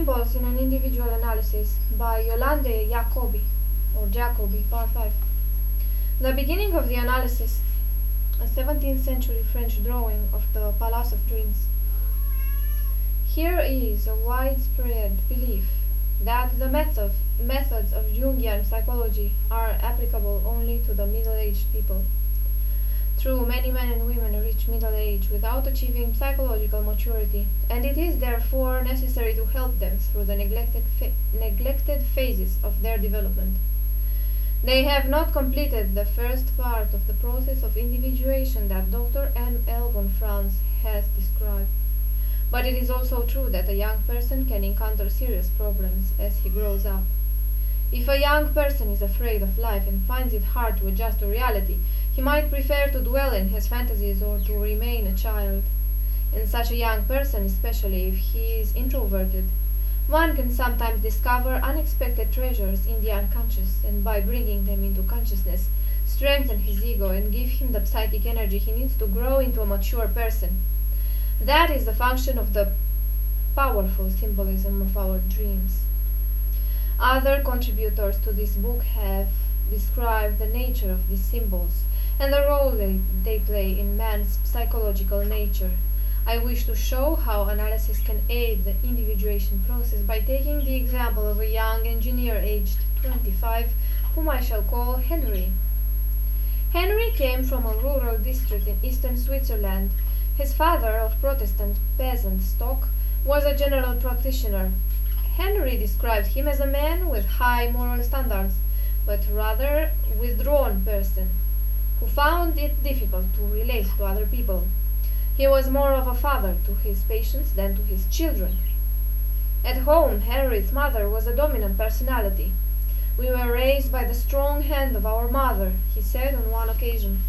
Symbols in an Individual Analysis by Jolande Jacobi, or Jacobi, part 5. The beginning of the analysis, a 17th century French drawing of the Palace of Dreams. Here is a widespread belief that the method, methods of Jungian psychology are applicable only to the middle-aged people. True, many men and women reach middle age without achieving psychological maturity, and it is therefore necessary to help them through the neglected, fa neglected phases of their development. They have not completed the first part of the process of individuation that Dr. M. L. von Franz has described. But it is also true that a young person can encounter serious problems as he grows up. If a young person is afraid of life and finds it hard to adjust to reality, he might prefer to dwell in his fantasies or to remain a child. In such a young person, especially if he is introverted, one can sometimes discover unexpected treasures in the unconscious, and by bringing them into consciousness, strengthen his ego and give him the psychic energy he needs to grow into a mature person. That is the function of the powerful symbolism of our dreams. Other contributors to this book have described the nature of these symbols and the role they, they play in man's psychological nature. I wish to show how analysis can aid the individuation process by taking the example of a young engineer aged 25, whom I shall call Henry. Henry came from a rural district in eastern Switzerland. His father, of Protestant peasant stock, was a general practitioner. Henry described him as a man with high moral standards, but rather withdrawn person who found it difficult to relate to other people. He was more of a father to his patients than to his children. At home, Henry's mother was a dominant personality. We were raised by the strong hand of our mother, he said on one occasion.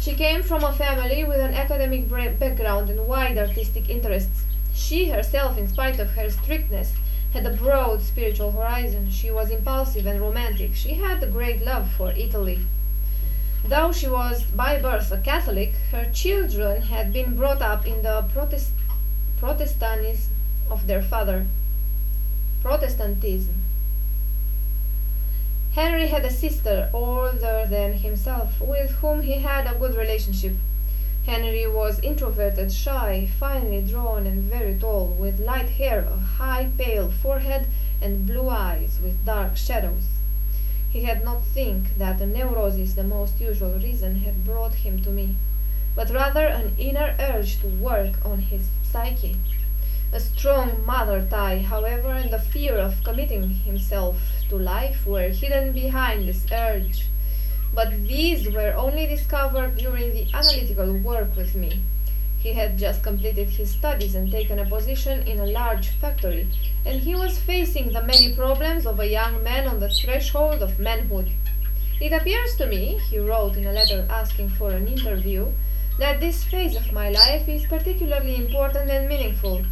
She came from a family with an academic background and wide artistic interests. She herself, in spite of her strictness, had a broad spiritual horizon. She was impulsive and romantic. She had a great love for Italy. Though she was by birth a Catholic, her children had been brought up in the Protest Protestantism of their father. Protestantism. Henry had a sister older than himself, with whom he had a good relationship. Henry was introverted, shy, finely drawn, and very tall, with light hair, a high, pale forehead, and blue eyes with dark shadows. He had not think that a neurosis, the most usual reason, had brought him to me, but rather an inner urge to work on his psyche. A strong mother tie, however, and the fear of committing himself to life were hidden behind this urge. But these were only discovered during the analytical work with me. He had just completed his studies and taken a position in a large factory, and he was facing the many problems of a young man on the threshold of manhood. It appears to me, he wrote in a letter asking for an interview, that this phase of my life is particularly important and meaningful.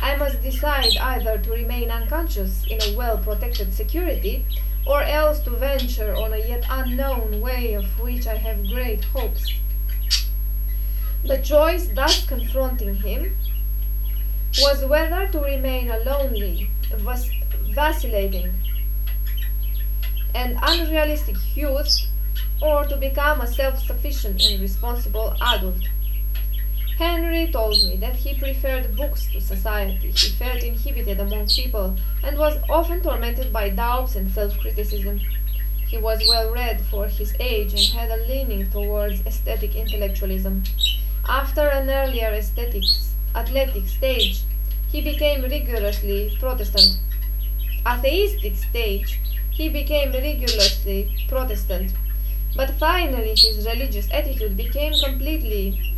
I must decide either to remain unconscious in a well protected security, or else to venture on a yet unknown way of which I have great hopes. The choice thus confronting him was whether to remain a lonely, vacillating, and unrealistic youth or to become a self-sufficient and responsible adult. Henry told me that he preferred books to society. He felt inhibited among people and was often tormented by doubts and self-criticism. He was well read for his age and had a leaning towards aesthetic intellectualism. After an earlier aesthetic, athletic stage, he became rigorously Protestant. Atheistic stage, he became rigorously Protestant. But finally his religious attitude became completely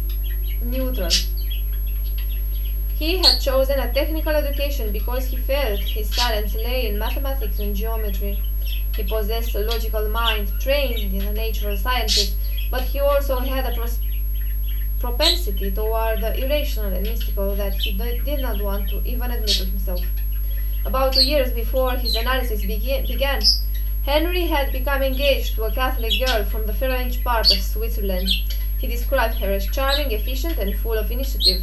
neutral. He had chosen a technical education because he felt his talents lay in mathematics and geometry. He possessed a logical mind trained in the natural sciences, but he also had a propensity toward the irrational and mystical that he did not want to even admit to himself. About two years before his analysis began, Henry had become engaged to a Catholic girl from the French part of Switzerland. He described her as charming, efficient, and full of initiative.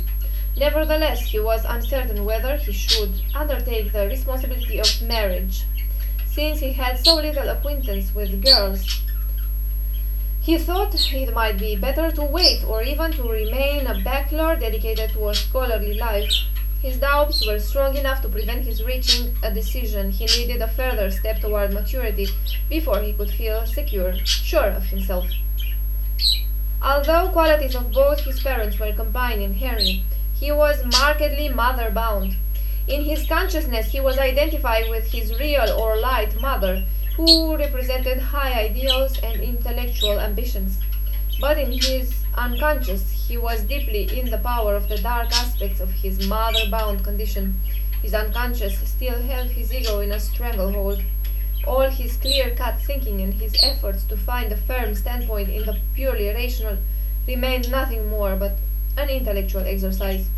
Nevertheless, he was uncertain whether he should undertake the responsibility of marriage, since he had so little acquaintance with girls. He thought it might be better to wait or even to remain a bachelor dedicated to a scholarly life. His doubts were strong enough to prevent his reaching a decision. He needed a further step toward maturity before he could feel secure, sure of himself. Although qualities of both his parents were combined in Henry, he was markedly mother bound. In his consciousness, he was identified with his real or light mother, who represented high ideals and intellectual ambitions. But in his unconscious, he was deeply in the power of the dark aspects of his mother-bound condition. His unconscious still held his ego in a stranglehold. All his clear-cut thinking and his efforts to find a firm standpoint in the purely rational remained nothing more but an intellectual exercise.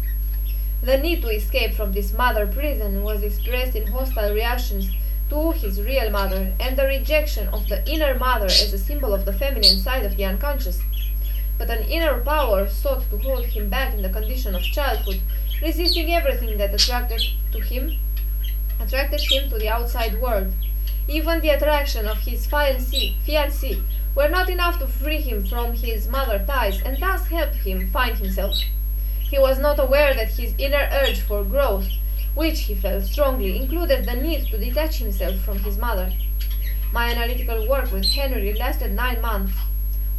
The need to escape from this mother prison was expressed in hostile reactions to his real mother and the rejection of the inner mother as a symbol of the feminine side of the unconscious but an inner power sought to hold him back in the condition of childhood, resisting everything that attracted to him attracted him to the outside world. Even the attraction of his fiancée, fiancée were not enough to free him from his mother ties and thus help him find himself. He was not aware that his inner urge for growth, which he felt strongly, included the need to detach himself from his mother. My analytical work with Henry lasted nine months.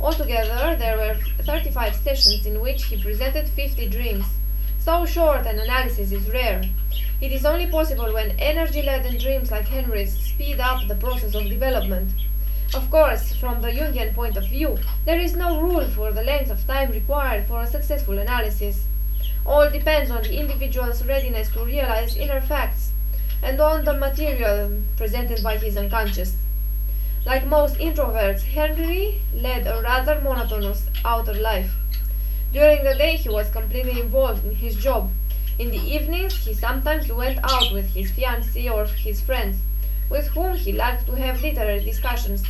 Altogether, there were 35 sessions in which he presented 50 dreams. So short an analysis is rare. It is only possible when energy-laden dreams like Henry's speed up the process of development. Of course, from the Jungian point of view, there is no rule for the length of time required for a successful analysis. All depends on the individual's readiness to realize inner facts and on the material presented by his unconscious. Like most introverts, Henry led a rather monotonous outer life. During the day, he was completely involved in his job. In the evenings, he sometimes went out with his fiancée or his friends, with whom he liked to have literary discussions.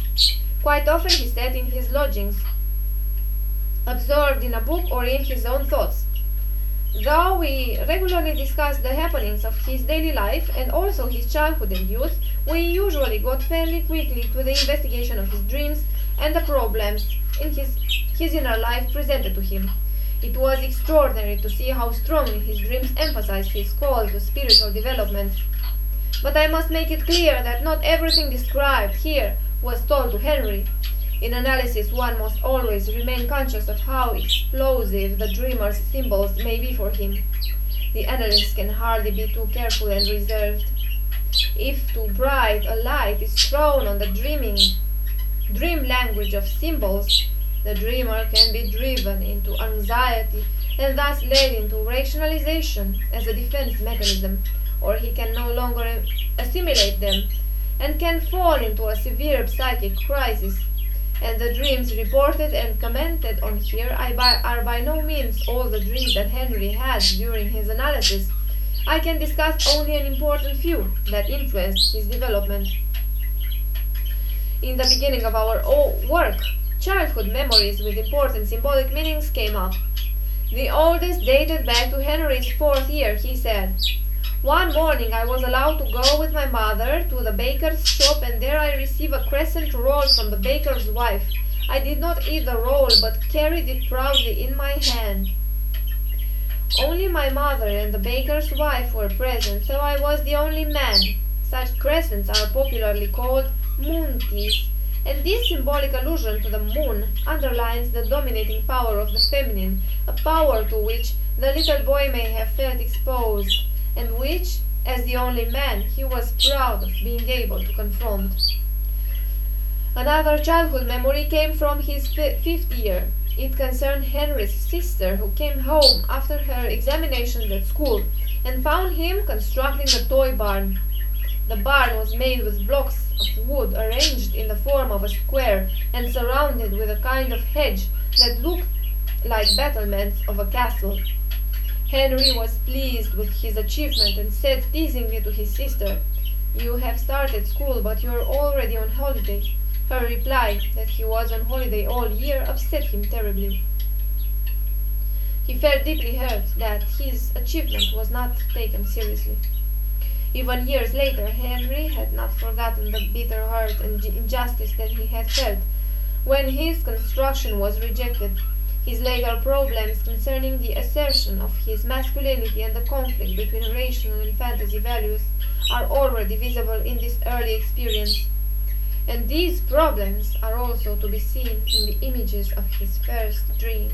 Quite often, he sat in his lodgings, absorbed in a book or in his own thoughts. Though we regularly discussed the happenings of his daily life and also his childhood and youth, we usually got fairly quickly to the investigation of his dreams and the problems in his, his inner life presented to him. It was extraordinary to see how strongly his dreams emphasized his call to spiritual development. But I must make it clear that not everything described here was told to Henry. In analysis, one must always remain conscious of how explosive the dreamer's symbols may be for him. The analyst can hardly be too careful and reserved. If too bright a light is thrown on the dreaming dream language of symbols, the dreamer can be driven into anxiety and thus led into rationalization as a defense mechanism, or he can no longer assimilate them and can fall into a severe psychic crisis and the dreams reported and commented on here are by no means all the dreams that Henry had during his analysis. I can discuss only an important few that influenced his development. In the beginning of our work, childhood memories with important symbolic meanings came up. The oldest dated back to Henry's fourth year, he said. One morning I was allowed to go with my mother to the baker's shop and there I received a crescent roll from the baker's wife. I did not eat the roll but carried it proudly in my hand. Only my mother and the baker's wife were present, so I was the only man. Such crescents are popularly called moonties, and this symbolic allusion to the moon underlines the dominating power of the feminine, a power to which the little boy may have felt exposed and which, as the only man, he was proud of being able to confront. Another childhood memory came from his fifth year. It concerned Henry's sister, who came home after her examinations at school and found him constructing a toy barn. The barn was made with blocks of wood arranged in the form of a square and surrounded with a kind of hedge that looked like battlements of a castle. Henry was pleased with his achievement and said teasingly to his sister, You have started school, but you are already on holiday. Her reply, that he was on holiday all year, upset him terribly. He felt deeply hurt that his achievement was not taken seriously. Even years later, Henry had not forgotten the bitter hurt and injustice that he had felt when his construction was rejected. His later problems concerning the assertion of his masculinity and the conflict between rational and fantasy values are already visible in this early experience. And these problems are also to be seen in the images of his first dream.